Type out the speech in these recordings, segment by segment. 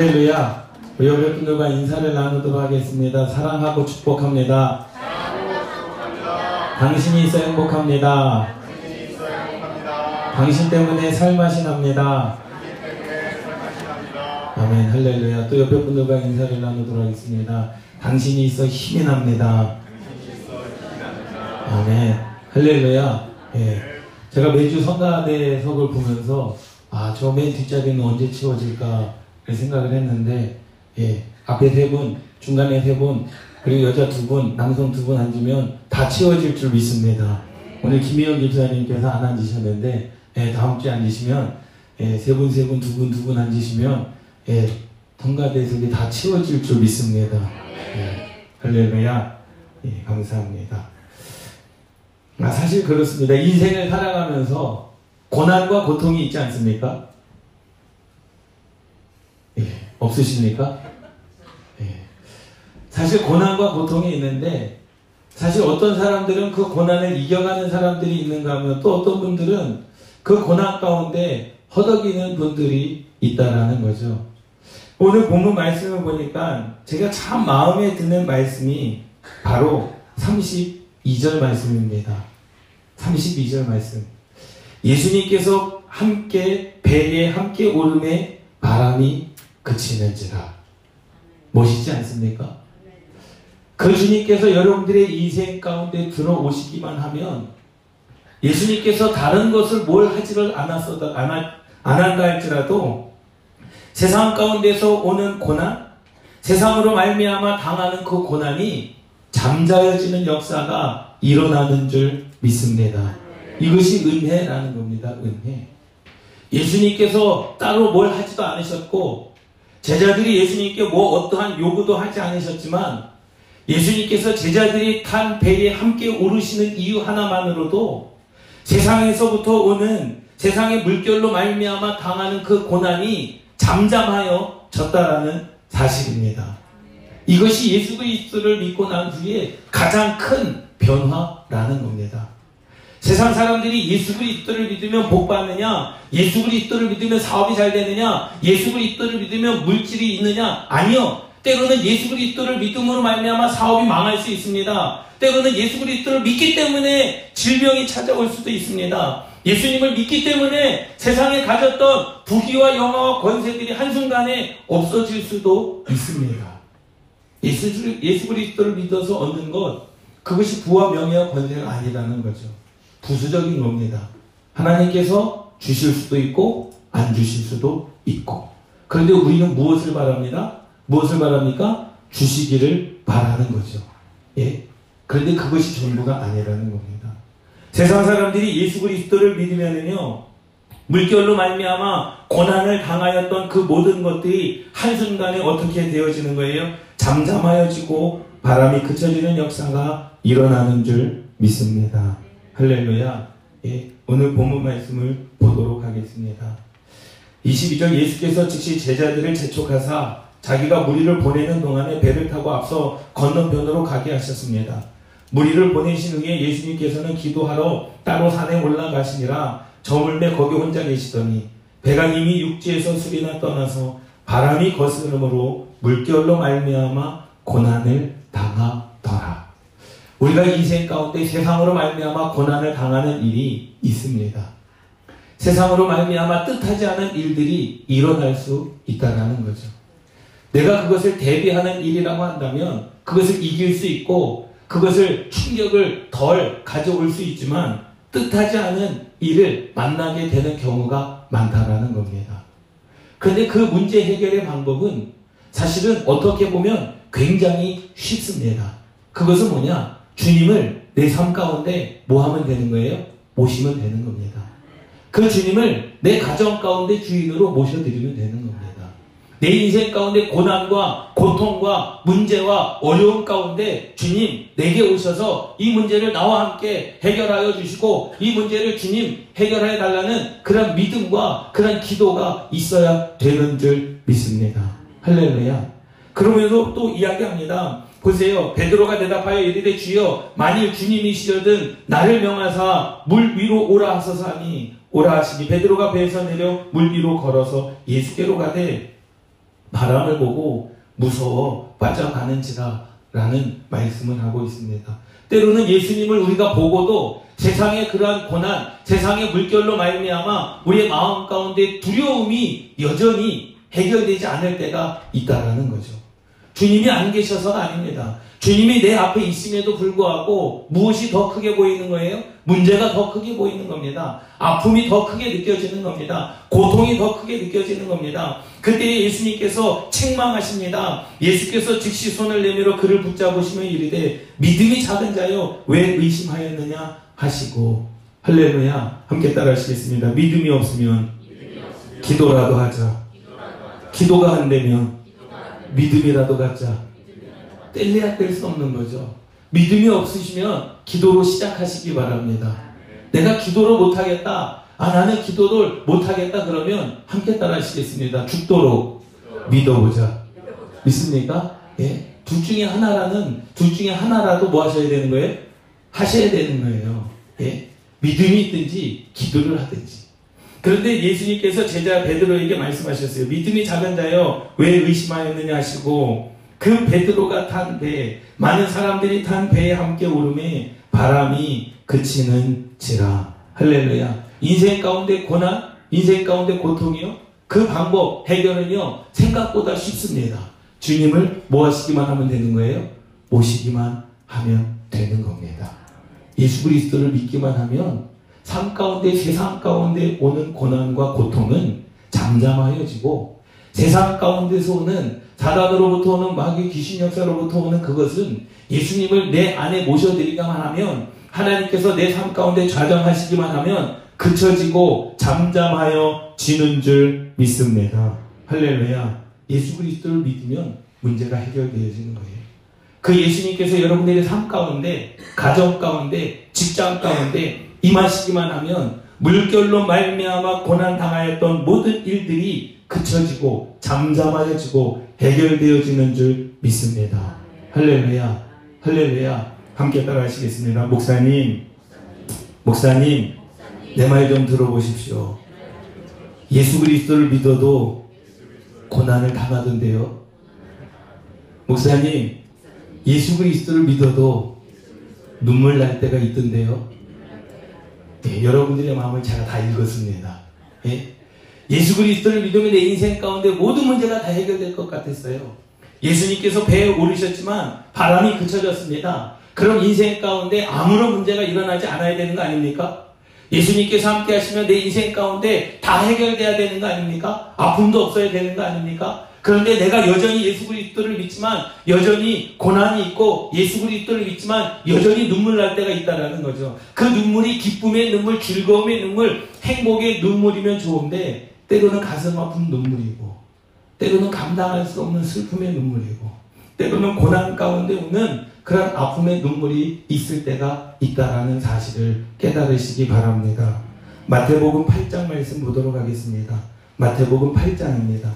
할렐루야. 우리 여러분들과 인사를 나누도록 하겠습니다. 사랑하고 축복합니다. 당신이 있어 행복합니다. 당신 때문에 살맛이 납니다. 아멘, 할렐루야. 또 옆에 분들과 인사를 나누도록 하겠습니다. 당신이 있어 힘이 납니다. 아멘, 할렐루야. 예. 제가 매주 성가대석을 보면서 아, 저 맨 뒷자리는 언제 치워질까 생각을 했는데 예, 앞에 세 분, 중간에 세 분, 그리고 여자 두 분, 남성 두 분 앉으면 다 치워질 줄 믿습니다. 오늘 김희영 집사님께서 안 앉으셨는데 예, 다음 주에 앉으시면 예, 세 분, 세 분, 두 분, 두 분 앉으시면 예, 통가대석이 다 치워질 줄 믿습니다. 예, 할렐루야. 예, 감사합니다. 아, 사실 그렇습니다. 인생을 살아가면서 고난과 고통이 있지 않습니까? 예, 없으십니까? 예. 사실 고난과 고통이 있는데 사실 어떤 사람들은 그 고난을 이겨가는 사람들이 있는가 하면 또 어떤 분들은 그 고난 가운데 허덕이는 분들이 있다라는 거죠. 오늘 본문 말씀을 보니까 제가 참 마음에 드는 말씀이 바로 32절 말씀입니다. 32절 말씀. 예수님께서 함께 배에 함께 오름에 바람이 그치는지라. 멋있지 않습니까? 그 주님께서 여러분들의 인생 가운데 들어오시기만 하면 예수님께서 다른 것을 뭘 하지를 않았어도 안, 안 한다 할지라도 세상 가운데서 오는 고난, 세상으로 말미암아 당하는 그 고난이 잠자여지는 역사가 일어나는 줄 믿습니다. 이것이 은혜라는 겁니다. 은혜. 예수님께서 따로 뭘 하지도 않으셨고 제자들이 예수님께 뭐 어떠한 요구도 하지 않으셨지만 예수님께서 제자들이 탄 배에 함께 오르시는 이유 하나만으로도 세상에서부터 오는 세상의 물결로 말미암아 당하는 그 고난이 잠잠하여 졌다라는 사실입니다. 이것이 예수 그리스도를 믿고 난 후에 가장 큰 변화라는 겁니다. 세상 사람들이 예수 그리스도를 믿으면 복 받느냐? 예수 그리스도를 믿으면 사업이 잘 되느냐? 예수 그리스도를 믿으면 물질이 있느냐? 아니요. 때로는 예수 그리스도를 믿음으로 말미암아 사업이 망할 수 있습니다. 때로는 예수 그리스도를 믿기 때문에 질병이 찾아올 수도 있습니다. 예수님을 믿기 때문에 세상에 가졌던 부귀와 영화와 권세들이 한순간에 없어질 수도 있습니다. 예수, 예수 그리스도를 믿어서 얻는 것, 그것이 부와 명예와 권세가 아니라는 거죠. 부수적인 겁니다. 하나님께서 주실 수도 있고 안 주실 수도 있고. 그런데 우리는 무엇을 바랍니다? 무엇을 바랍니까? 주시기를 바라는 거죠. 예. 그런데 그것이 전부가 아니라는 겁니다. 세상 사람들이 예수 그리스도를 믿으면은요. 물결로 말미암아 고난을 당하였던 그 모든 것들이 한순간에 어떻게 되어지는 거예요? 잠잠하여지고 바람이 그쳐지는 역사가 일어나는 줄 믿습니다. 할렐루야. 예, 오늘 본문 말씀을 보도록 하겠습니다. 22절 예수께서 즉시 제자들을 재촉하사 자기가 무리를 보내는 동안에 배를 타고 앞서 건너편으로 가게 하셨습니다. 무리를 보내신 후에 예수님께서는 기도하러 따로 산에 올라가시니라 저물매 거기 혼자 계시더니 배가 이미 육지에서 술이나 떠나서 바람이 거스름으로 물결로 말미암아 고난을 당하더라. 우리가 인생 가운데 세상으로 말미암아 고난을 당하는 일이 있습니다. 세상으로 말미암아 뜻하지 않은 일들이 일어날 수 있다라는 거죠. 내가 그것을 대비하는 일이라고 한다면 그것을 이길 수 있고 그것을 충격을 덜 가져올 수 있지만 뜻하지 않은 일을 만나게 되는 경우가 많다라는 겁니다. 그런데 그 문제 해결의 방법은 사실은 어떻게 보면 굉장히 쉽습니다. 그것은 뭐냐? 주님을 내 삶 가운데 뭐 하면 되는 거예요? 모시면 되는 겁니다. 그 주님을 내 가정 가운데 주인으로 모셔드리면 되는 겁니다. 내 인생 가운데 고난과 고통과 문제와 어려움 가운데 주님 내게 오셔서 이 문제를 나와 함께 해결하여 주시고 이 문제를 주님 해결해 달라는 그런 믿음과 그런 기도가 있어야 되는 줄 믿습니다. 할렐루야. 그러면서 또 이야기합니다. 보세요. 베드로가 대답하여 이르되 주여 만일 주님이시려든 나를 명하사 물 위로 오라 하소서 하니 오라 하시니 베드로가 배에서 내려 물 위로 걸어서 예수께로 가되 바람을 보고 무서워 빠져가는지라 라는 말씀을 하고 있습니다. 때로는 예수님을 우리가 보고도 세상의 그러한 고난, 세상의 물결로 말미암아 우리의 마음 가운데 두려움이 여전히 해결되지 않을 때가 있다라는 거죠. 주님이 안 계셔서가 아닙니다. 주님이 내 앞에 있음에도 불구하고 무엇이 더 크게 보이는 거예요? 문제가 더 크게 보이는 겁니다. 아픔이 더 크게 느껴지는 겁니다. 고통이 더 크게 느껴지는 겁니다. 그때 예수님께서 책망하십니다. 예수께서 즉시 손을 내밀어 그를 붙잡으시며 이르되 믿음이 작은 자요 왜 의심하였느냐 하시고 할렐루야 함께 따라하시겠습니다. 믿음이 없으면 기도라도 하자. 기도가 안 되면 믿음이라도 갖자. 뗄래야 뗄 수 없는 거죠. 믿음이 없으시면 기도로 시작하시기 바랍니다. 내가 기도를 못하겠다. 아, 나는 기도를 못하겠다. 그러면 함께 따라 하시겠습니다. 죽도록 믿어보자. 믿습니까? 예. 둘 중에 하나라는, 둘 중에 하나라도 뭐 하셔야 되는 거예요? 하셔야 되는 거예요. 예. 믿음이 있든지, 기도를 하든지. 그런데 예수님께서 제자 베드로에게 말씀하셨어요. 믿음이 작은 자여, 왜 의심하였느냐 하시고, 그 베드로가 탄 배, 많은 사람들이 탄 배에 함께 오름에 바람이 그치는지라. 할렐루야. 인생 가운데 고난, 인생 가운데 고통이요. 그 방법, 해결은요, 생각보다 쉽습니다. 주님을 뭐 하시기만 하면 되는 거예요? 모시기만 하면 되는 겁니다. 예수 그리스도를 믿기만 하면 삶 가운데, 세상 가운데 오는 고난과 고통은 잠잠하여지고 세상 가운데서 오는 사단으로부터 오는 마귀 귀신 역사로부터 오는 그것은 예수님을 내 안에 모셔드리기만 하면 하나님께서 내 삶 가운데 좌정하시기만 하면 그쳐지고 잠잠하여 지는 줄 믿습니다. 할렐루야. 예수 그리스도를 믿으면 문제가 해결되어지는 거예요. 그 예수님께서 여러분들의 삶 가운데, 가정 가운데, 직장 가운데 임하시기만 하면 물결로 말미암아 고난 당하였던 모든 일들이 그쳐지고 잠잠하여지고 해결되어지는 줄 믿습니다. 할렐루야. 할렐루야. 함께 따라 하시겠습니다. 목사님, 목사님, 내 말 좀 들어보십시오. 예수 그리스도를 믿어도 고난을 당하던데요. 목사님, 예수 그리스도를 믿어도 눈물 날 때가 있던데요. 예, 여러분들의 마음을 제가 다 읽었습니다. 예? 예수 그리스도를 믿으면 내 인생 가운데 모든 문제가 다 해결될 것 같았어요. 예수님께서 배에 오르셨지만 바람이 그쳐졌습니다. 그럼 인생 가운데 아무런 문제가 일어나지 않아야 되는 거 아닙니까? 예수님께서 함께 하시면 내 인생 가운데 다 해결돼야 되는 거 아닙니까? 아픔도 없어야 되는 거 아닙니까? 그런데 내가 여전히 예수 그리스도를 믿지만 여전히 고난이 있고 예수 그리스도를 믿지만 여전히 눈물 날 때가 있다라는 거죠. 그 눈물이 기쁨의 눈물, 즐거움의 눈물, 행복의 눈물이면 좋은데 때로는 가슴 아픈 눈물이고, 때로는 감당할 수 없는 슬픔의 눈물이고, 때로는 고난 가운데 오는 그런 아픔의 눈물이 있을 때가 있다라는 사실을 깨달으시기 바랍니다. 마태복음 8장 말씀 보도록 하겠습니다. 마태복음 8장입니다.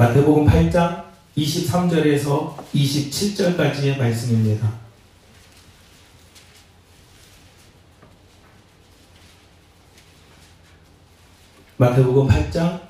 마태복음 8장 23절에서 27절까지의 말씀입니다. 마태복음 8장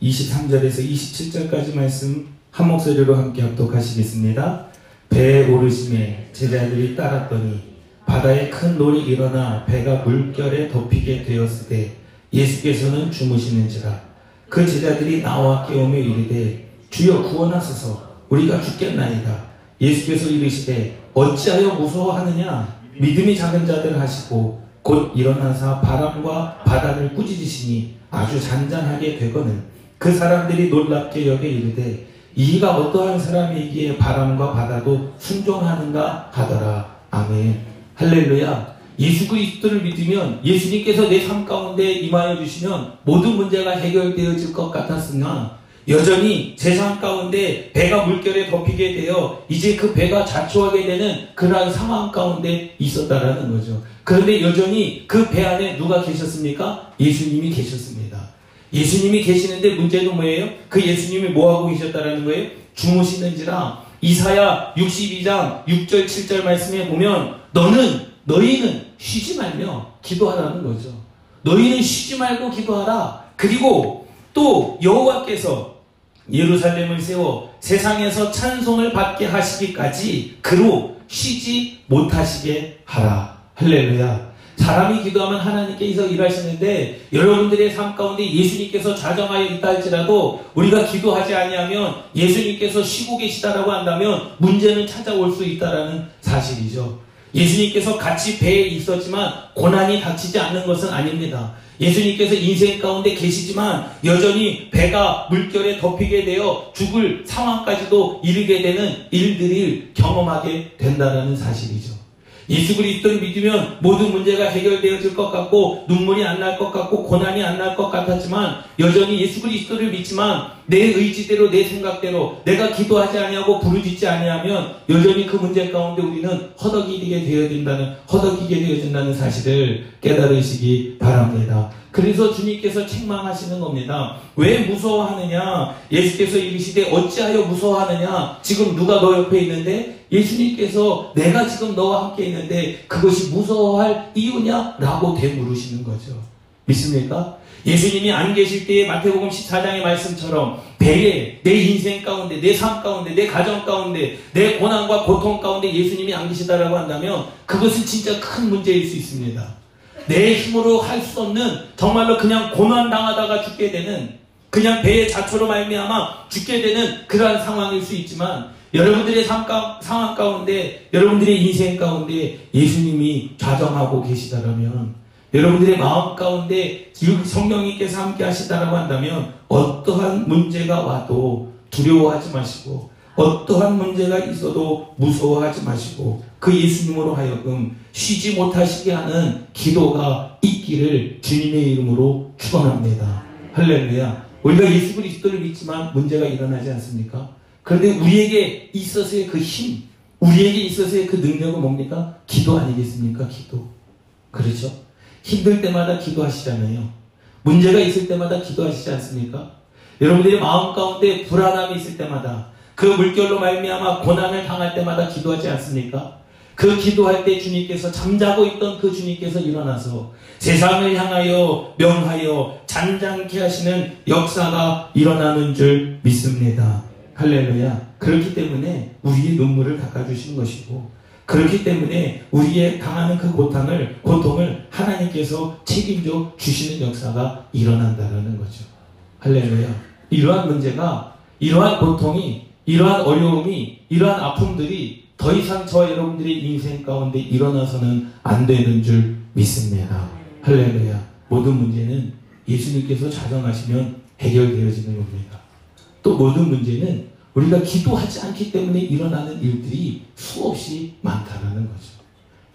23절에서 27절까지 말씀 한 목소리로 함께 합독하시겠습니다. 배에 오르심에 제자들이 따랐더니 바다에 큰 놀이 일어나 배가 물결에 덮이게 되었을 때 예수께서는 주무시는지라 그 제자들이 나와 깨우며 이르되 주여 구원하소서 우리가 죽겠나이다 예수께서 이르시되 어찌하여 무서워하느냐 믿음이 작은 자들 하시고 곧 일어나서 바람과 바다를 꾸짖으시니 아주 잔잔하게 되거늘 그 사람들이 놀랍게 여겨 이르되 이가 어떠한 사람이기에 바람과 바다도 순종하는가 하더라. 아멘. 할렐루야. 예수 그리스도를 믿으면 예수님께서 내 삶 가운데 임하여 주시면 모든 문제가 해결되어질 것 같았으나 여전히 세상 가운데 배가 물결에 덮이게 되어 이제 그 배가 자초하게 되는 그러한 상황 가운데 있었다라는 거죠. 그런데 여전히 그 배 안에 누가 계셨습니까? 예수님이 계셨습니다. 예수님이 계시는데 문제는 뭐예요? 그 예수님이 뭐하고 계셨다라는 거예요? 주무시는지라 이사야 62장 6절 7절 말씀에 보면 너는 너희는 쉬지 말며 기도하라는 거죠. 너희는 쉬지 말고 기도하라. 그리고 또 여호와께서 예루살렘을 세워 세상에서 찬송을 받게 하시기까지 그로 쉬지 못하시게 하라. 할렐루야. 사람이 기도하면 하나님께서 일하시는데 여러분들의 삶 가운데 예수님께서 좌정하여 있다 할지라도 우리가 기도하지 아니하면 예수님께서 쉬고 계시다라고 한다면 문제는 찾아올 수 있다라는 사실이죠. 예수님께서 같이 배에 있었지만 고난이 닥치지 않는 것은 아닙니다. 예수님께서 인생 가운데 계시지만 여전히 배가 물결에 덮이게 되어 죽을 상황까지도 이르게 되는 일들을 경험하게 된다는 사실이죠. 예수 그리스도를 믿으면 모든 문제가 해결되어질 것 같고 눈물이 안 날 것 같고 고난이 안 날 것 같았지만 여전히 예수 그리스도를 믿지만 내 의지대로 내 생각대로 내가 기도하지 아니하고 부르짖지 아니하면 여전히 그 문제 가운데 우리는 허덕이게 되어야 된다는 허덕이게 되어진다는 사실을 깨달으시기 바랍니다. 그래서 주님께서 책망하시는 겁니다. 왜 무서워하느냐? 예수께서 이르시되 어찌하여 무서워하느냐? 지금 누가 너 옆에 있는데 예수님께서 내가 지금 너와 함께 있는데 그것이 무서워할 이유냐? 라고 되물으시는 거죠. 믿습니까? 예수님이 안 계실 때에 마태복음 14장의 말씀처럼 배에 내 인생 가운데 내 삶 가운데 내 가정 가운데 내 고난과 고통 가운데 예수님이 안 계시다라고 한다면 그것은 진짜 큰 문제일 수 있습니다. 내 힘으로 할 수 없는 정말로 그냥 고난 당하다가 죽게 되는 그냥 배의 자초로 말미암아 죽게 되는 그러한 상황일 수 있지만 여러분들의 상황 가운데 여러분들의 인생 가운데 예수님이 좌정하고 계시다라면 여러분들의 마음 가운데 성령님께서 함께 하시다라고 한다면 어떠한 문제가 와도 두려워하지 마시고 어떠한 문제가 있어도 무서워하지 마시고 그 예수님으로 하여금 쉬지 못하시게 하는 기도가 있기를 주님의 이름으로 축원합니다. 할렐루야. 우리가 예수 그리스도를 믿지만 문제가 일어나지 않습니까? 그런데 우리에게 있어서의 그 힘, 우리에게 있어서의 그 능력은 뭡니까? 기도 아니겠습니까? 기도. 그렇죠? 힘들 때마다 기도하시잖아요. 문제가 있을 때마다 기도하시지 않습니까? 여러분들의 마음 가운데 불안함이 있을 때마다 그 물결로 말미암아 고난을 당할 때마다 기도하지 않습니까? 그 기도할 때 주님께서 잠자고 있던 그 주님께서 일어나서 세상을 향하여 명하여 잔잔케 하시는 역사가 일어나는 줄 믿습니다. 할렐루야. 그렇기 때문에 우리의 눈물을 닦아주신 것이고 그렇기 때문에 우리의 당하는 그 고통을 고통을 하나님께서 책임져 주시는 역사가 일어난다는 거죠. 할렐루야. 이러한 문제가 이러한 고통이 이러한 어려움이 이러한 아픔들이 더 이상 저 여러분들의 인생 가운데 일어나서는 안 되는 줄 믿습니다. 할렐루야. 모든 문제는 예수님께서 자정하시면 해결되어지는 겁니다. 또 모든 문제는 우리가 기도하지 않기 때문에 일어나는 일들이 수없이 많다라는 거죠.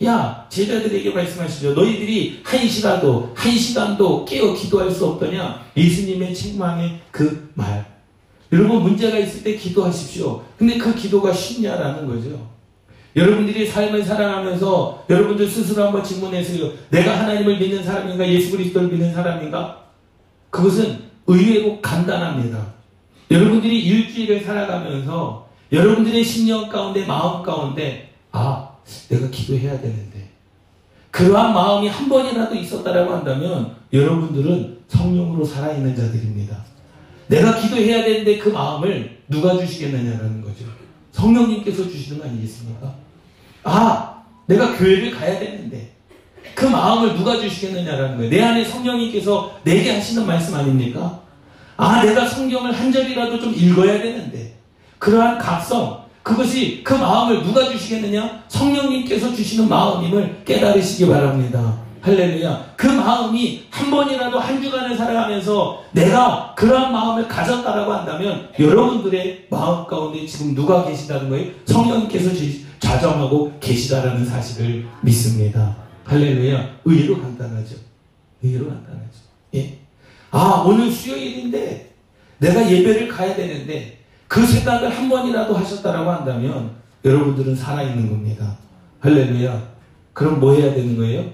야, 제자들에게 말씀하시죠. 너희들이 한 시간도, 한 시간도 깨어 기도할 수 없더냐? 예수님의 책망의 그 말. 여러분, 문제가 있을 때 기도하십시오. 근데 그 기도가 쉽냐라는 거죠. 여러분들이 삶을 살아가면서 여러분들 스스로 한번 질문해서요. 내가 하나님을 믿는 사람인가? 예수 그리스도를 믿는 사람인가? 그것은 의외로 간단합니다. 여러분들이 일주일을 살아가면서 여러분들의 심령 가운데 마음 가운데 아 내가 기도해야 되는데 그러한 마음이 한 번이라도 있었다라고 한다면 여러분들은 성령으로 살아있는 자들입니다. 내가 기도해야 되는데 그 마음을 누가 주시겠느냐라는 거죠. 성령님께서 주시는 거 아니겠습니까? 아, 내가 교회를 가야 되는데 그 마음을 누가 주시겠느냐라는 거예요. 내 안에 성령님께서 내게 하시는 말씀 아닙니까? 아, 내가 성경을 한 절이라도 좀 읽어야 되는데 그러한 각성, 그것이 그 마음을 누가 주시겠느냐? 성령님께서 주시는 마음임을 깨달으시기 바랍니다. 할렐루야. 그 마음이 한 번이라도 한 주간을 살아가면서 내가 그러한 마음을 가졌다라고 한다면 여러분들의 마음 가운데 지금 누가 계시다는 거예요? 성령께서 좌정하고 계시다라는 사실을 믿습니다. 할렐루야. 의외로 간단하죠. 의외로 간단하죠. 예. 아, 오늘 수요일인데 내가 예배를 가야 되는데 그 생각을 한 번이라도 하셨다라고 한다면 여러분들은 살아있는 겁니다. 할렐루야. 그럼 뭐 해야 되는 거예요?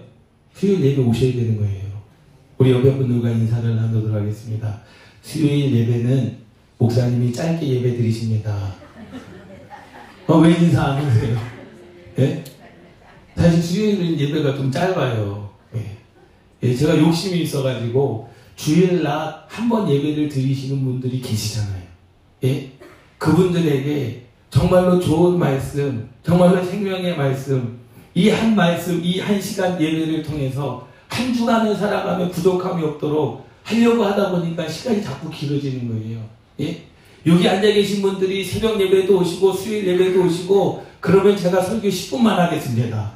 수요일 예배 오셔야 되는 거예요. 우리 옆에 분들과 인사를 나누도록 하겠습니다. 수요일 예배는 목사님이 짧게 예배 드리십니다. 어, 왜 인사 안 하세요? 예? 사실 수요일은 예배가 좀 짧아요. 예. 예, 제가 욕심이 있어가지고 주일 날 한 번 예배를 드리시는 분들이 계시잖아요. 예? 그분들에게 정말로 좋은 말씀, 정말로 생명의 말씀, 이 한 말씀, 이 한 시간 예배를 통해서 한 주간을 살아가며 부족함이 없도록 하려고 하다 보니까 시간이 자꾸 길어지는 거예요. 예? 여기 앉아 계신 분들이 새벽 예배도 오시고 수요일 예배도 오시고 그러면 제가 설교 10분만 하겠습니다.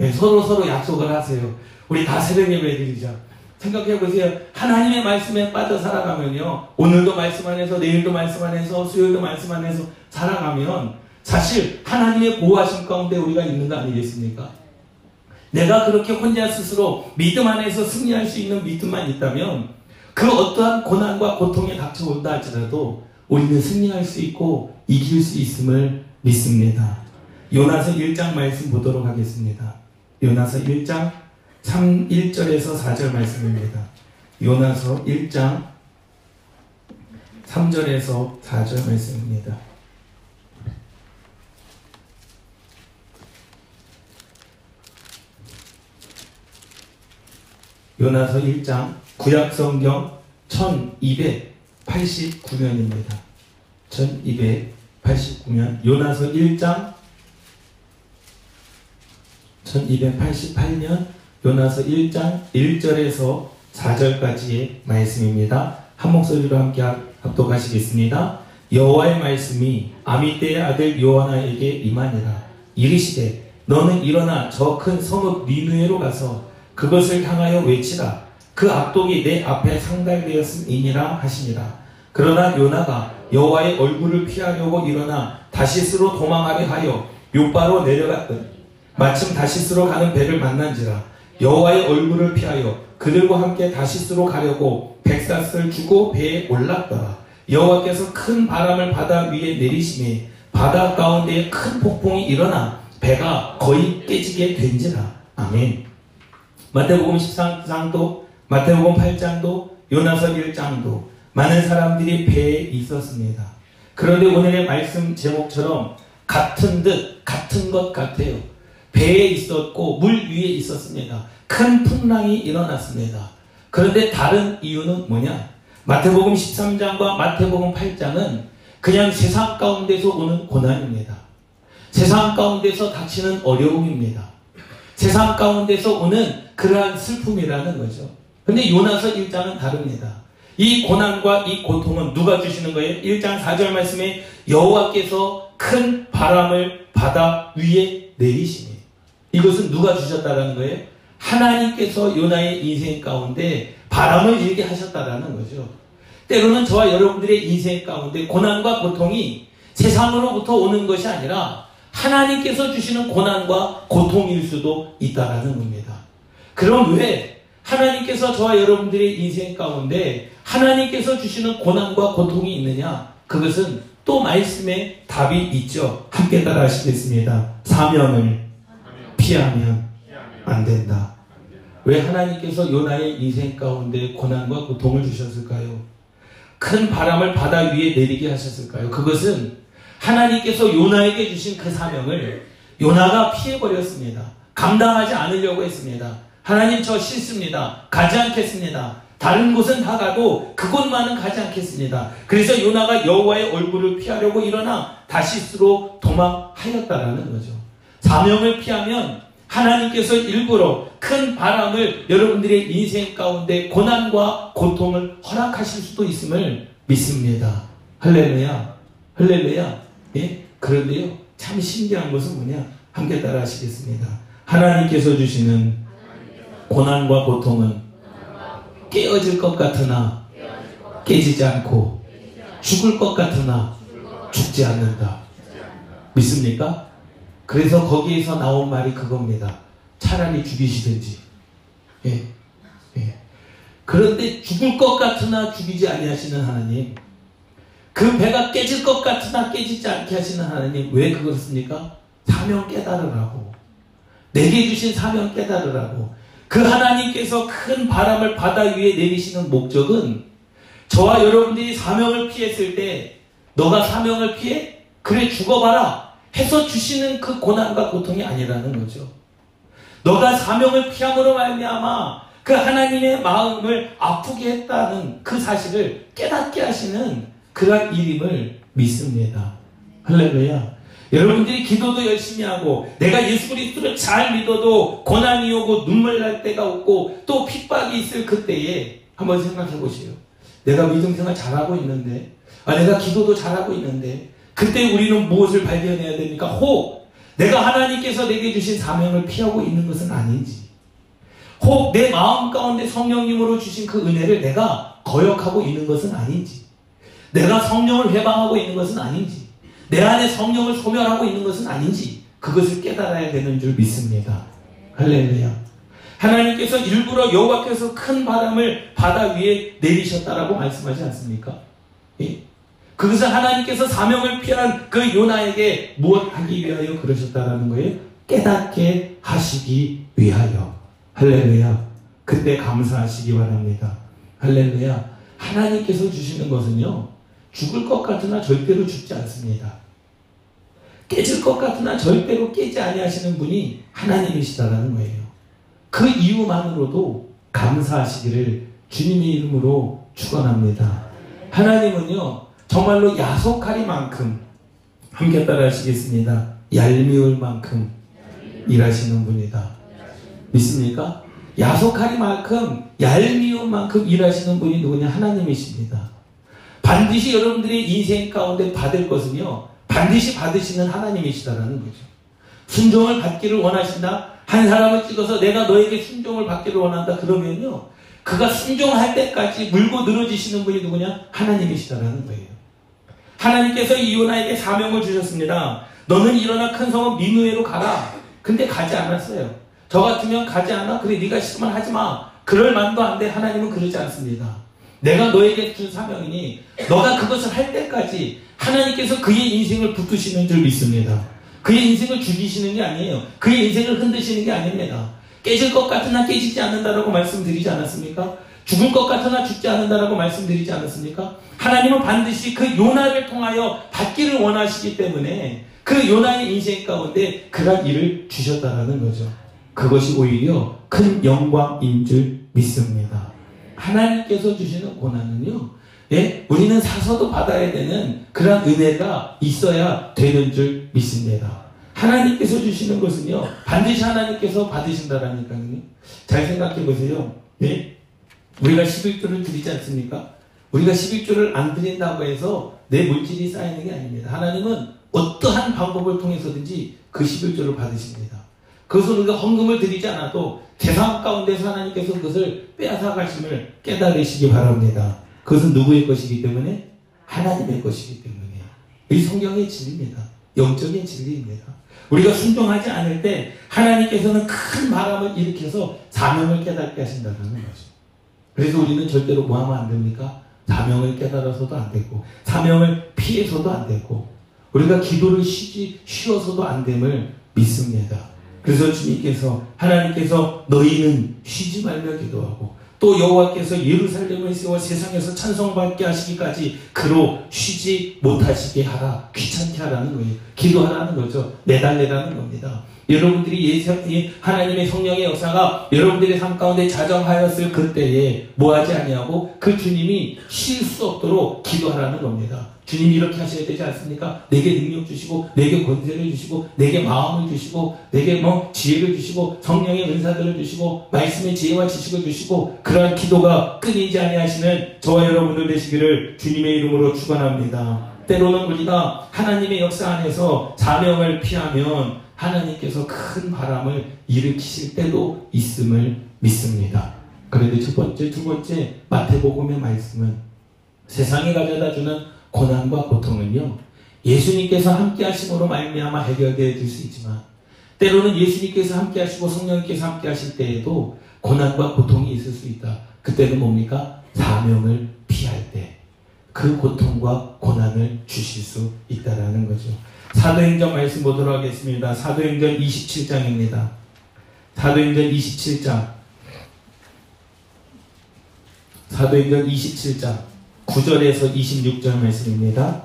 예, 서로 서로 약속을 하세요. 우리 다 새벽 예배 드리자. 생각해 보세요. 하나님의 말씀에 빠져 살아가면요. 오늘도 말씀 안에서 내일도 말씀 안에서 수요일도 말씀 안에서 살아가면 사실 하나님의 보호하심 가운데 우리가 있는 거 아니겠습니까? 내가 그렇게 혼자 스스로 믿음 안에서 승리할 수 있는 믿음만 있다면 그 어떠한 고난과 고통에 닥쳐온다 할지라도 우리는 승리할 수 있고 이길 수 있음을 믿습니다. 요나서 1장 말씀 보도록 하겠습니다. 요나서 1장 3, 1절에서 4절 말씀입니다. 요나서 1장 3절에서 4절 말씀입니다. 요나서 1장 구약성경 1289면입니다. 1289면 요나서 1장 1288년 요나서 1장 1절에서 4절까지의 말씀입니다. 한 목소리로 함께 합독하시겠습니다. 여호와의 말씀이 아미떼의 아들 요하나에게 임하니라 이르시되 너는 일어나 저 큰 성읍 니누에로 가서 그것을 향하여 외치라 그 악독이 내 앞에 상달되었음이니라 하시니라 그러나 요나가 여호와의 얼굴을 피하려고 일어나 다시스로 도망하려 하여 요바로 내려갔더니 마침 다시스로 가는 배를 만난지라 여호와의 얼굴을 피하여 그들과 함께 다시스로 가려고 백사스를 주고 배에 올랐더라 여호와께서 큰 바람을 바다 위에 내리심에 바다 가운데에 큰 폭풍이 일어나 배가 거의 깨지게 된지라 아멘 마태복음 13장도 마태복음 8장도 요나서 1장도 많은 사람들이 배에 있었습니다. 그런데 오늘의 말씀 제목처럼 같은 듯 같은 것 같아요. 배에 있었고 물 위에 있었습니다. 큰 풍랑이 일어났습니다. 그런데 다른 이유는 뭐냐? 마태복음 13장과 마태복음 8장은 그냥 세상 가운데서 오는 고난입니다. 세상 가운데서 닥치는 어려움입니다. 세상 가운데서 오는 그러한 슬픔이라는 거죠. 근데 요나서 1장은 다릅니다. 이 고난과 이 고통은 누가 주시는 거예요? 1장 4절 말씀에 여호와께서 큰 바람을 바다 위에 내리시니 이것은 누가 주셨다라는 거예요? 하나님께서 요나의 인생 가운데 바람을 일게 하셨다라는 거죠. 때로는 저와 여러분들의 인생 가운데 고난과 고통이 세상으로부터 오는 것이 아니라 하나님께서 주시는 고난과 고통일 수도 있다라는 겁니다. 그럼 왜 하나님께서 저와 여러분들의 인생 가운데 하나님께서 주시는 고난과 고통이 있느냐? 그것은 또 말씀에 답이 있죠. 함께 따라 하시겠습니다. 사명을 피하면 안 된다. 왜 하나님께서 요나의 인생 가운데 고난과 고통을 주셨을까요? 큰 바람을 바다 위에 내리게 하셨을까요? 그것은 하나님께서 요나에게 주신 그 사명을 요나가 피해버렸습니다. 감당하지 않으려고 했습니다. 하나님 저 싫습니다. 가지 않겠습니다. 다른 곳은 다 가도 그곳만은 가지 않겠습니다. 그래서 요나가 여호와의 얼굴을 피하려고 일어나 다시스로 도망하였다라는 거죠. 사명을 피하면 하나님께서 일부러 큰 바람을 여러분들의 인생 가운데 고난과 고통을 허락하실 수도 있음을 믿습니다. 할렐루야. 할렐루야. 예? 그런데요. 참 신기한 것은 뭐냐? 함께 따라 하시겠습니다. 하나님께서 주시는 고난과 고통은 깨어질 것 같으나 깨지지 않고 죽을 것 같으나 죽지 않는다. 믿습니까? 그래서 거기에서 나온 말이 그겁니다. 차라리 죽이시든지. 예. 예. 그런데 죽을 것 같으나 죽이지 아니하시는 하나님. 그 배가 깨질 것 같으나 깨지지 않게 하시는 하나님. 왜 그렇습니까? 사명 깨달으라고. 내게 주신 사명 깨달으라고. 그 하나님께서 큰 바람을 바다 위에 내리시는 목적은 저와 여러분들이 사명을 피했을 때 너가 사명을 피해? 그래 죽어봐라 해서 주시는 그 고난과 고통이 아니라는 거죠. 너가 사명을 피함으로 말미암아 그 하나님의 마음을 아프게 했다는 그 사실을 깨닫게 하시는 그러한 일임을 믿습니다. 할렐루야. 여러분들이 기도도 열심히 하고 내가 예수 그리스도를 잘 믿어도 고난이 오고 눈물 날 때가 없고 또 핍박이 있을 그때에 한번 생각해 보시오. 내가 믿음 생활 잘하고 있는데 아 내가 기도도 잘하고 있는데 그때 우리는 무엇을 발견해야 됩니까? 혹 내가 하나님께서 내게 주신 사명을 피하고 있는 것은 아닌지 혹 내 마음 가운데 성령님으로 주신 그 은혜를 내가 거역하고 있는 것은 아닌지 내가 성령을 회방하고 있는 것은 아닌지 내 안에 성령을 소멸하고 있는 것은 아닌지 그것을 깨달아야 되는 줄 믿습니다. 할렐루야. 하나님께서 일부러 여호와께서 큰 바람을 바다 위에 내리셨다라고 말씀하지 않습니까? 예? 그것은 하나님께서 사명을 피한 그 요나에게 무엇 하기 위하여 그러셨다라는 거예요? 깨닫게 하시기 위하여. 할렐루야. 그때 감사하시기 바랍니다. 할렐루야. 하나님께서 주시는 것은요, 죽을 것 같으나 절대로 죽지 않습니다. 깨질 것 같으나 절대로 깨지 아니하시는 분이 하나님이시다라는 거예요. 그 이유만으로도 감사하시기를 주님의 이름으로 축원합니다. 하나님은요 정말로 야속하리만큼 함께 따라 하시겠습니다. 얄미울 만큼 일하시는 분이다. 믿습니까? 야속하리만큼 얄미운 만큼 일하시는 분이 누구냐 하나님이십니다. 반드시 여러분들의 인생 가운데 받을 것은요 반드시 받으시는 하나님이시다라는 거죠. 순종을 받기를 원하신다. 한 사람을 찍어서 내가 너에게 순종을 받기를 원한다. 그러면요. 그가 순종할 때까지 물고 늘어지시는 분이 누구냐? 하나님이시다라는 거예요. 하나님께서 이요나에게 사명을 주셨습니다. 너는 일어나 큰 성은 미누에로 가라. 근데 가지 않았어요. 저 같으면 가지 않아? 그래 네가 싫으면 하지 마. 그럴 만도 한데 하나님은 그러지 않습니다. 내가 너에게 준 사명이니 너가 그것을 할 때까지 하나님께서 그의 인생을 붙드시는 줄 믿습니다. 그의 인생을 죽이시는 게 아니에요. 그의 인생을 흔드시는 게 아닙니다. 깨질 것 같으나 깨지지 않는다라고 말씀드리지 않았습니까? 죽을 것 같으나 죽지 않는다라고 말씀드리지 않았습니까? 하나님은 반드시 그 요나를 통하여 받기를 원하시기 때문에 그 요나의 인생 가운데 그런 일을 주셨다라는 거죠. 그것이 오히려 큰 영광인 줄 믿습니다. 하나님께서 주시는 고난은요, 예? 우리는 사서도 받아야 되는 그런 은혜가 있어야 되는 줄 믿습니다. 하나님께서 주시는 것은요, 반드시 하나님께서 받으신다라니까요. 잘 생각해 보세요. 예? 우리가 11조를 드리지 않습니까? 우리가 11조를 안 드린다고 해서 내 물질이 쌓이는 게 아닙니다. 하나님은 어떠한 방법을 통해서든지 그 11조를 받으십니다. 그것은 우리가 헌금을 드리지 않아도 대상 가운데서 하나님께서 그것을 빼앗아 가심을 깨달으시기 바랍니다. 그것은 누구의 것이기 때문에? 하나님의 것이기 때문에. 이 성경의 진리입니다. 영적인 진리입니다. 우리가 순종하지 않을 때 하나님께서는 큰 바람을 일으켜서 사명을 깨닫게 하신다는 거죠. 그래서 우리는 절대로 뭐 하면 안 됩니까? 사명을 깨달아서도 안 되고, 사명을 피해서도 안 되고, 우리가 기도를 쉬지, 쉬어서도 안 됨을 믿습니다. 그래서 주님께서 하나님께서 너희는 쉬지 말며 기도하고 또 여호와께서 예루살렘을 세워 세상에서 찬송받게 하시기까지 그로 쉬지 못하시게 하라 귀찮게 하라는 거예요. 기도하라는 거죠. 매달리라는 겁니다. 여러분들이 예상, 하나님의 성령의 역사가 여러분들의 삶 가운데 자정하였을 그때에 뭐하지 아니하고 그 주님이 쉴 수 없도록 기도하라는 겁니다. 주님이 이렇게 하셔야 되지 않습니까? 내게 능력 주시고, 내게 권세를 주시고, 내게 마음을 주시고, 내게 뭐 지혜를 주시고, 성령의 은사들을 주시고, 말씀의 지혜와 지식을 주시고, 그러한 기도가 끊이지 아니하시는 저와 여러분들 되시기를 주님의 이름으로 축원합니다. 때로는 우리가 하나님의 역사 안에서 사명을 피하면 하나님께서 큰 바람을 일으키실 때도 있음을 믿습니다. 그런데 첫 번째, 두 번째 마태복음의 말씀은 세상에 가져다 주는 고난과 고통은요. 예수님께서 함께 하심으로 말미암아 해결되어 질 수 있지만 때로는 예수님께서 함께 하시고 성령님께서 함께 하실 때에도 고난과 고통이 있을 수 있다. 그때는 뭡니까? 사명을 피할 때 그 고통과 고난을 주실 수 있다라는 거죠. 사도행전 말씀 보도록 하겠습니다. 사도행전 27장입니다. 사도행전 27장. 사도행전 27장. 9절에서 26절 말씀입니다.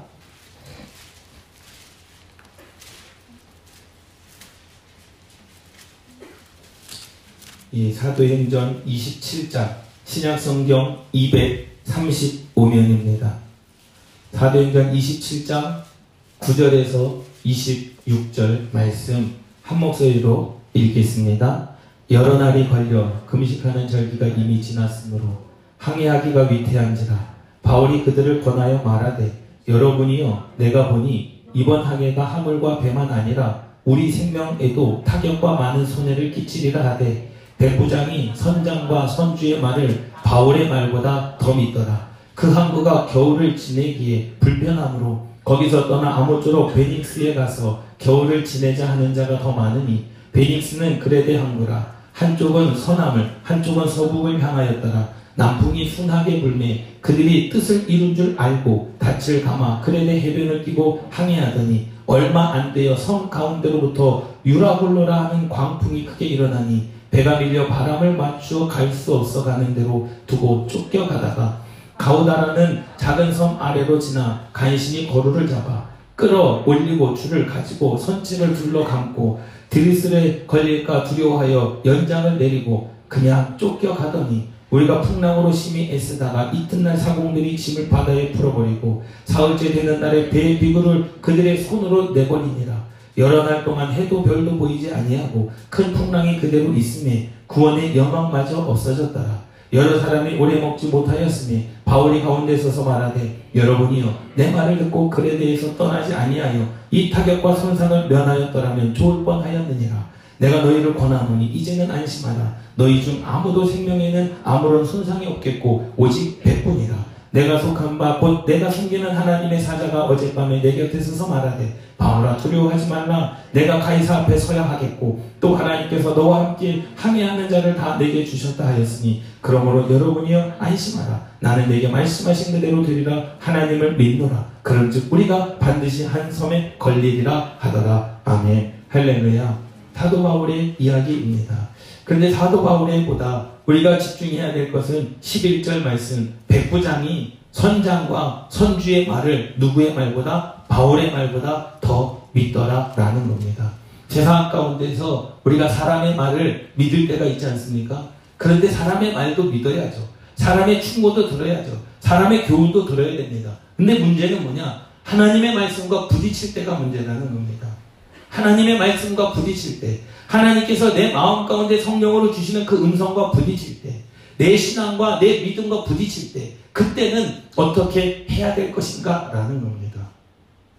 이 사도행전 27장 신약성경 235면입니다. 사도행전 27장 9절에서 26절 말씀 한 목소리로 읽겠습니다. 여러 날이 걸려 금식하는 절기가 이미 지났으므로 항해하기가 위태한지라 바울이 그들을 권하여 말하되 여러분이여 내가 보니 이번 항해가 하물과 배만 아니라 우리 생명에도 타격과 많은 손해를 끼치리라 하되 백부장이 선장과 선주의 말을 바울의 말보다 더 믿더라. 그 항구가 겨울을 지내기에 불편하므로 거기서 떠나 아모쪼록 베닉스에 가서 겨울을 지내자 하는 자가 더 많으니 베닉스는 그레데 항구라 한쪽은 서남을 한쪽은 서북을 향하였더라 남풍이 순하게 불매 그들이 뜻을 이룬 줄 알고 닻을 감아 그레데 해변을 끼고 항해하더니 얼마 안 되어 성 가운데로부터 유라굴로라 하는 광풍이 크게 일어나니 배가 밀려 바람을 맞추어 갈 수 없어 가는 대로 두고 쫓겨가다가 가우다라는 작은 섬 아래로 지나 간신히 거루를 잡아 끌어 올리고 줄을 가지고 선체를 둘러 감고 드리슬에 걸릴까 두려워하여 연장을 내리고 그냥 쫓겨가더니 우리가 풍랑으로 심히 애쓰다가 이튿날 사공들이 짐을 바다에 풀어버리고 사흘째 되는 날에 배의 비구를 그들의 손으로 내버리니라. 여러 날 동안 해도 별로 보이지 아니하고 큰 풍랑이 그대로 있음에 구원의 영광마저 없어졌더라. 여러 사람이 오래 먹지 못하였으니 바울이 가운데 서서 말하되 여러분이여 내 말을 듣고 그에 대해서 떠나지 아니하여 이 타격과 손상을 면하였더라면 좋을 뻔하였느니라 내가 너희를 권하노니 이제는 안심하라. 너희 중 아무도 생명에는 아무런 손상이 없겠고 오직 백분이라. 내가 속한 바 곧 내가 숨기는 하나님의 사자가 어젯밤에 내 곁에 서서 말하되 바울아 두려워하지 말라. 내가 가이사 앞에 서야 하겠고 또 하나님께서 너와 함께 항해하는 자를 다 내게 주셨다 하였으니 그러므로 여러분이여 안심하라. 나는 내게 말씀하신 그대로 되리라. 하나님을 믿노라. 그런즉 우리가 반드시 한 섬에 걸리리라 하더라. 아멘. 할렐루야 사도 바울의 이야기입니다 그런데 사도 바울의 보다 우리가 집중해야 될 것은 11절 말씀 백부장이 선장과 선주의 말을 누구의 말보다 바울의 말보다 더 믿더라라는 겁니다. 세상 가운데서 우리가 사람의 말을 믿을 때가 있지 않습니까? 그런데 사람의 말도 믿어야죠. 사람의 충고도 들어야죠. 사람의 교훈도 들어야 됩니다. 근데 문제는 뭐냐? 하나님의 말씀과 부딪힐 때가 문제라는 겁니다. 하나님의 말씀과 부딪힐 때, 하나님께서 내 마음 가운데 성령으로 주시는 그 음성과 부딪힐 때, 내 신앙과 내 믿음과 부딪힐 때, 그때는 어떻게 해야 될 것인가? 라는 겁니다.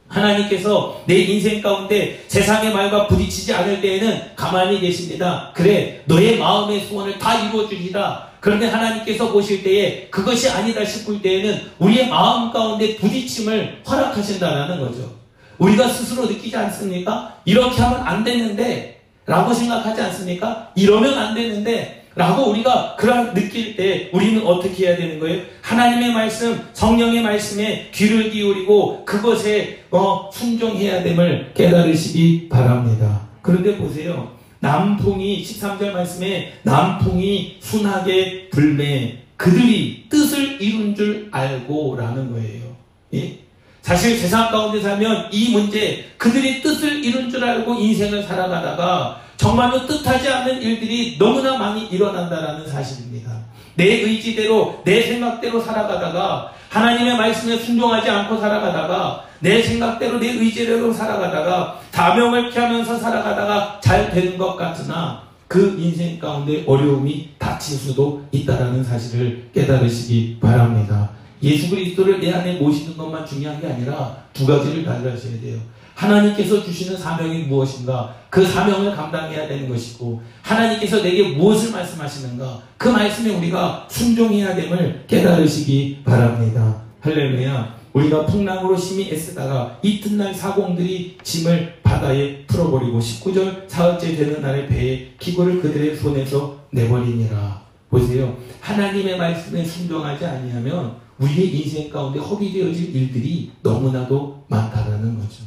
하나님께서 내 인생 가운데 세상의 말과 부딪히지 않을 때에는 가만히 계십니다. 그래, 너의 마음의 소원을 다 이루어주리라. 그런데 하나님께서 보실 때에 그것이 아니다 싶을 때에는 우리의 마음 가운데 부딪힘을 허락하신다라는 거죠. 우리가 스스로 느끼지 않습니까? 이렇게 하면 안 되는데, 라고 생각하지 않습니까? 이러면 안 되는데, 라고 우리가 그런 느낄 때 우리는 어떻게 해야 되는 거예요? 하나님의 말씀, 성령의 말씀에 귀를 기울이고 그것에 어, 순종해야 됨을 깨달으시기 바랍니다. 그런데 보세요. 남풍이 13절 말씀에 남풍이 순하게 불매 그들이 뜻을 이룬 줄 알고라는 거예요. 예? 사실 세상 가운데 살면 이 문제 그들이 뜻을 이룬 줄 알고 인생을 살아가다가 정말로 뜻하지 않는 일들이 너무나 많이 일어난다라는 사실입니다. 내 의지대로 내 생각대로 살아가다가 하나님의 말씀에 순종하지 않고 살아가다가 내 생각대로 내 의지대로 살아가다가 다명을 피하면서 살아가다가 잘 되는 것 같으나 그 인생 가운데 어려움이 닥칠 수도 있다라는 사실을 깨달으시기 바랍니다. 예수 그리스도를 내 안에 모시는 것만 중요한 게 아니라 두 가지를 달라셔야 돼요. 하나님께서 주시는 사명이 무엇인가? 그 사명을 감당해야 되는 것이고, 하나님께서 내게 무엇을 말씀하시는가? 그 말씀에 우리가 순종해야 됨을 깨달으시기 바랍니다. 할렐루야. 우리가 풍랑으로 심히 애쓰다가 이튿날 사공들이 짐을 바다에 풀어버리고 19절 사흘째 되는 날에 배에 기구를 그들의 손에서 내버리니라. 보세요. 하나님의 말씀에 순종하지 아니하면 우리의 인생 가운데 허비되어질 일들이 너무나도 많다라는 거죠.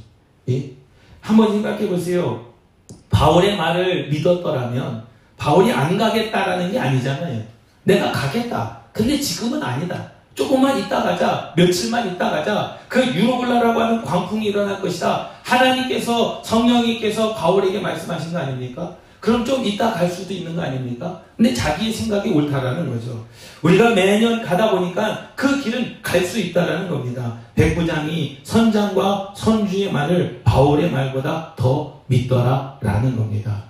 예? 한번 생각해 보세요. 바울의 말을 믿었더라면 바울이 안 가겠다라는 게 아니잖아요. 내가 가겠다. 근데 지금은 아니다. 조금만 있다 가자. 며칠만 있다 가자. 그 유로글라라고 하는 광풍이 일어날 것이다. 하나님께서 성령님께서 바울에게 말씀하신 거 아닙니까? 그럼 좀 이따 갈 수도 있는 거 아닙니까? 근데 자기의 생각이 옳다라는 거죠. 우리가 매년 가다 보니까 그 길은 갈 수 있다라는 겁니다. 백부장이 선장과 선주의 말을 바울의 말보다 더 믿더라라는 겁니다.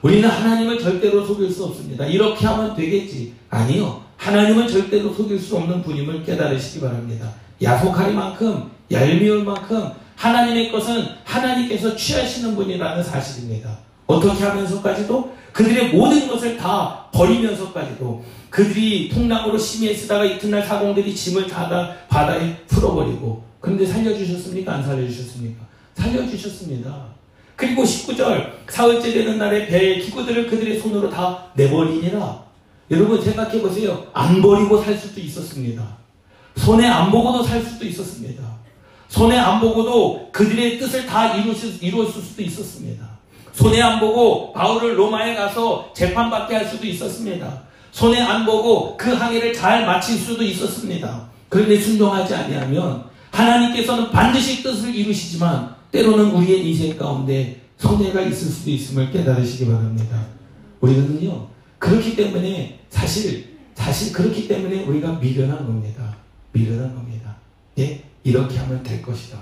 우리는 하나님을 절대로 속일 수 없습니다. 이렇게 하면 되겠지. 아니요. 하나님은 절대로 속일 수 없는 분임을 깨달으시기 바랍니다. 야속하리만큼 얄미울 만큼 하나님의 것은 하나님께서 취하시는 분이라는 사실입니다. 어떻게 하면서까지도 그들의 모든 것을 다 버리면서까지도 그들이 풍랑으로 심히 쓰다가 이튿날 사공들이 짐을 다 바다에 풀어버리고 그런데 살려주셨습니까? 안 살려주셨습니까? 살려주셨습니다. 그리고 19절 사흘째 되는 날에 배의 기구들을 그들의 손으로 다 내버리니라 여러분 생각해 보세요. 안 버리고 살 수도 있었습니다. 손에 안 보고도 살 수도 있었습니다. 손에 안 보고도 그들의 뜻을 다 이루었을, 이루었을 수도 있었습니다. 손에 안 보고 바울을 로마에 가서 재판받게 할 수도 있었습니다. 손에 안 보고 그 항해를 잘 마칠 수도 있었습니다. 그런데 순종하지 아니하면 하나님께서는 반드시 뜻을 이루시지만 때로는 우리의 인생 가운데 손해가 있을 수도 있음을 깨달으시기 바랍니다. 우리는요 그렇기 때문에 사실 사실 그렇기 때문에 우리가 미련한 겁니다. 미련한 겁니다. 예 이렇게 하면 될 것이다.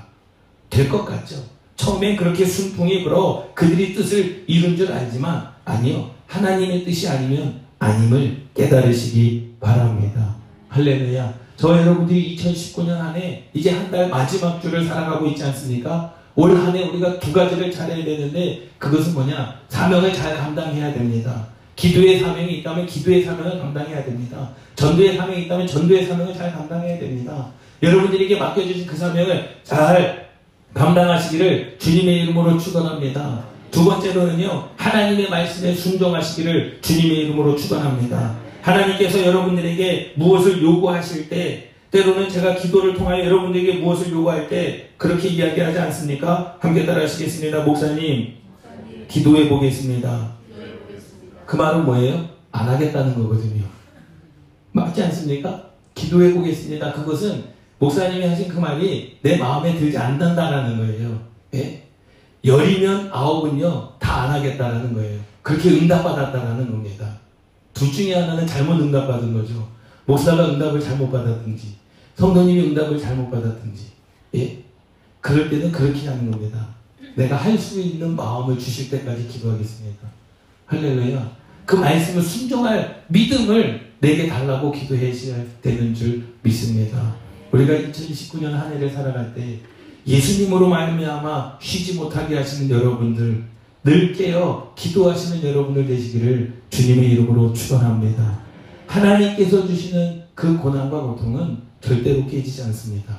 될 것 같죠? 처음엔 그렇게 순풍이 불어 그들이 뜻을 이룬 줄 알지만 아니요. 하나님의 뜻이 아니면 아님을 깨달으시기 바랍니다. 할렐루야. 저 여러분들이 2019년 안에 이제 한 달 마지막 주를 살아가고 있지 않습니까? 올 한 해 우리가 두 가지를 잘해야 되는데 그것은 뭐냐? 사명을 잘 감당해야 됩니다. 기도의 사명이 있다면 기도의 사명을 감당해야 됩니다. 전도의 사명이 있다면 전도의 사명을 잘 감당해야 됩니다. 여러분들에게 맡겨주신 그 사명을 잘 감당하시기를 주님의 이름으로 축원합니다. 두 번째로는요 하나님의 말씀에 순종하시기를 주님의 이름으로 축원합니다. 하나님께서 여러분들에게 무엇을 요구하실 때 때로는 제가 기도를 통하여 여러분들에게 무엇을 요구할 때 그렇게 이야기하지 않습니까? 함께 따라 하시겠습니다. 목사님 기도해 보겠습니다. 그 말은 뭐예요? 안 하겠다는 거거든요. 맞지 않습니까? 기도해 보겠습니다. 그것은 목사님이 하신 그 말이 내 마음에 들지 않는다라는 거예요. 예? 열이면 아홉은요, 다 안 하겠다라는 거예요. 그렇게 응답받았다라는 겁니다. 둘 중에 하나는 잘못 응답받은 거죠. 목사가 응답을 잘못 받았든지, 성도님이 응답을 잘못 받았든지, 예? 그럴 때는 그렇게 하는 겁니다. 내가 할 수 있는 마음을 주실 때까지 기도하겠습니다. 할렐루야. 그 말씀을 순종할 믿음을 내게 달라고 기도해야 되는 줄 믿습니다. 우리가 2019년 한 해를 살아갈 때 예수님으로 말미암아 쉬지 못하게 하시는 여러분들 늘 깨어 기도하시는 여러분들 되시기를 주님의 이름으로 축원합니다. 하나님께서 주시는 그 고난과 고통은 절대로 깨지지 않습니다.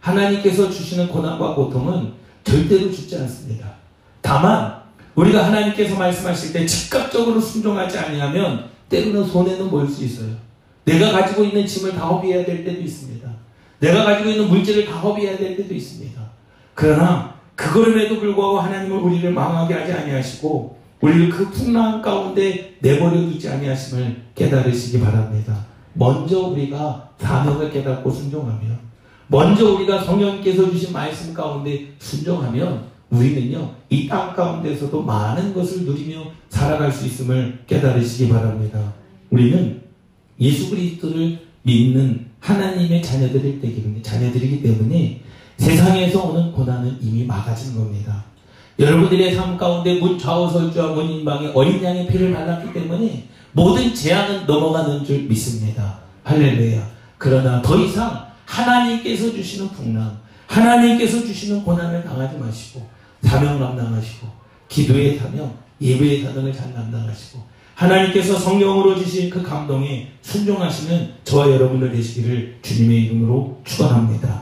하나님께서 주시는 고난과 고통은 절대로 죽지 않습니다. 다만 우리가 하나님께서 말씀하실 때 즉각적으로 순종하지 아니하면 때로는 손해는 보일 수 있어요. 내가 가지고 있는 짐을 다 허비해야 될 때도 있습니다. 내가 가지고 있는 물질을 다 허비해야 될 때도 있습니다. 그러나 그걸음에도 불구하고 하나님은 우리를 망하게 하지 아니하시고 우리를 그 풍랑 가운데 내버려 두지 아니하심을 깨달으시기 바랍니다. 먼저 우리가 사명을 깨닫고 순종하면 먼저 우리가 성령께서 주신 말씀 가운데 순종하면 우리는요 이 땅 가운데서도 많은 것을 누리며 살아갈 수 있음을 깨달으시기 바랍니다. 우리는 예수 그리스도를 믿는 하나님의 자녀들일 때기 자녀들이기 때문에 세상에서 오는 고난은 이미 막아진 겁니다. 여러분들의 삶 가운데 문 좌우설주와 문 인방에 어린 양의 피를 발랐기 때문에 모든 재앙은 넘어가는 줄 믿습니다. 할렐루야. 그러나 더 이상 하나님께서 주시는 풍랑, 하나님께서 주시는 고난을 당하지 마시고 사명 감당하시고 기도의 사명, 예배의 사명을 잘 감당하시고 하나님께서 성령으로 주신 그 감동에 순종하시는 저와 여러분들 되시기를 주님의 이름으로 축원합니다.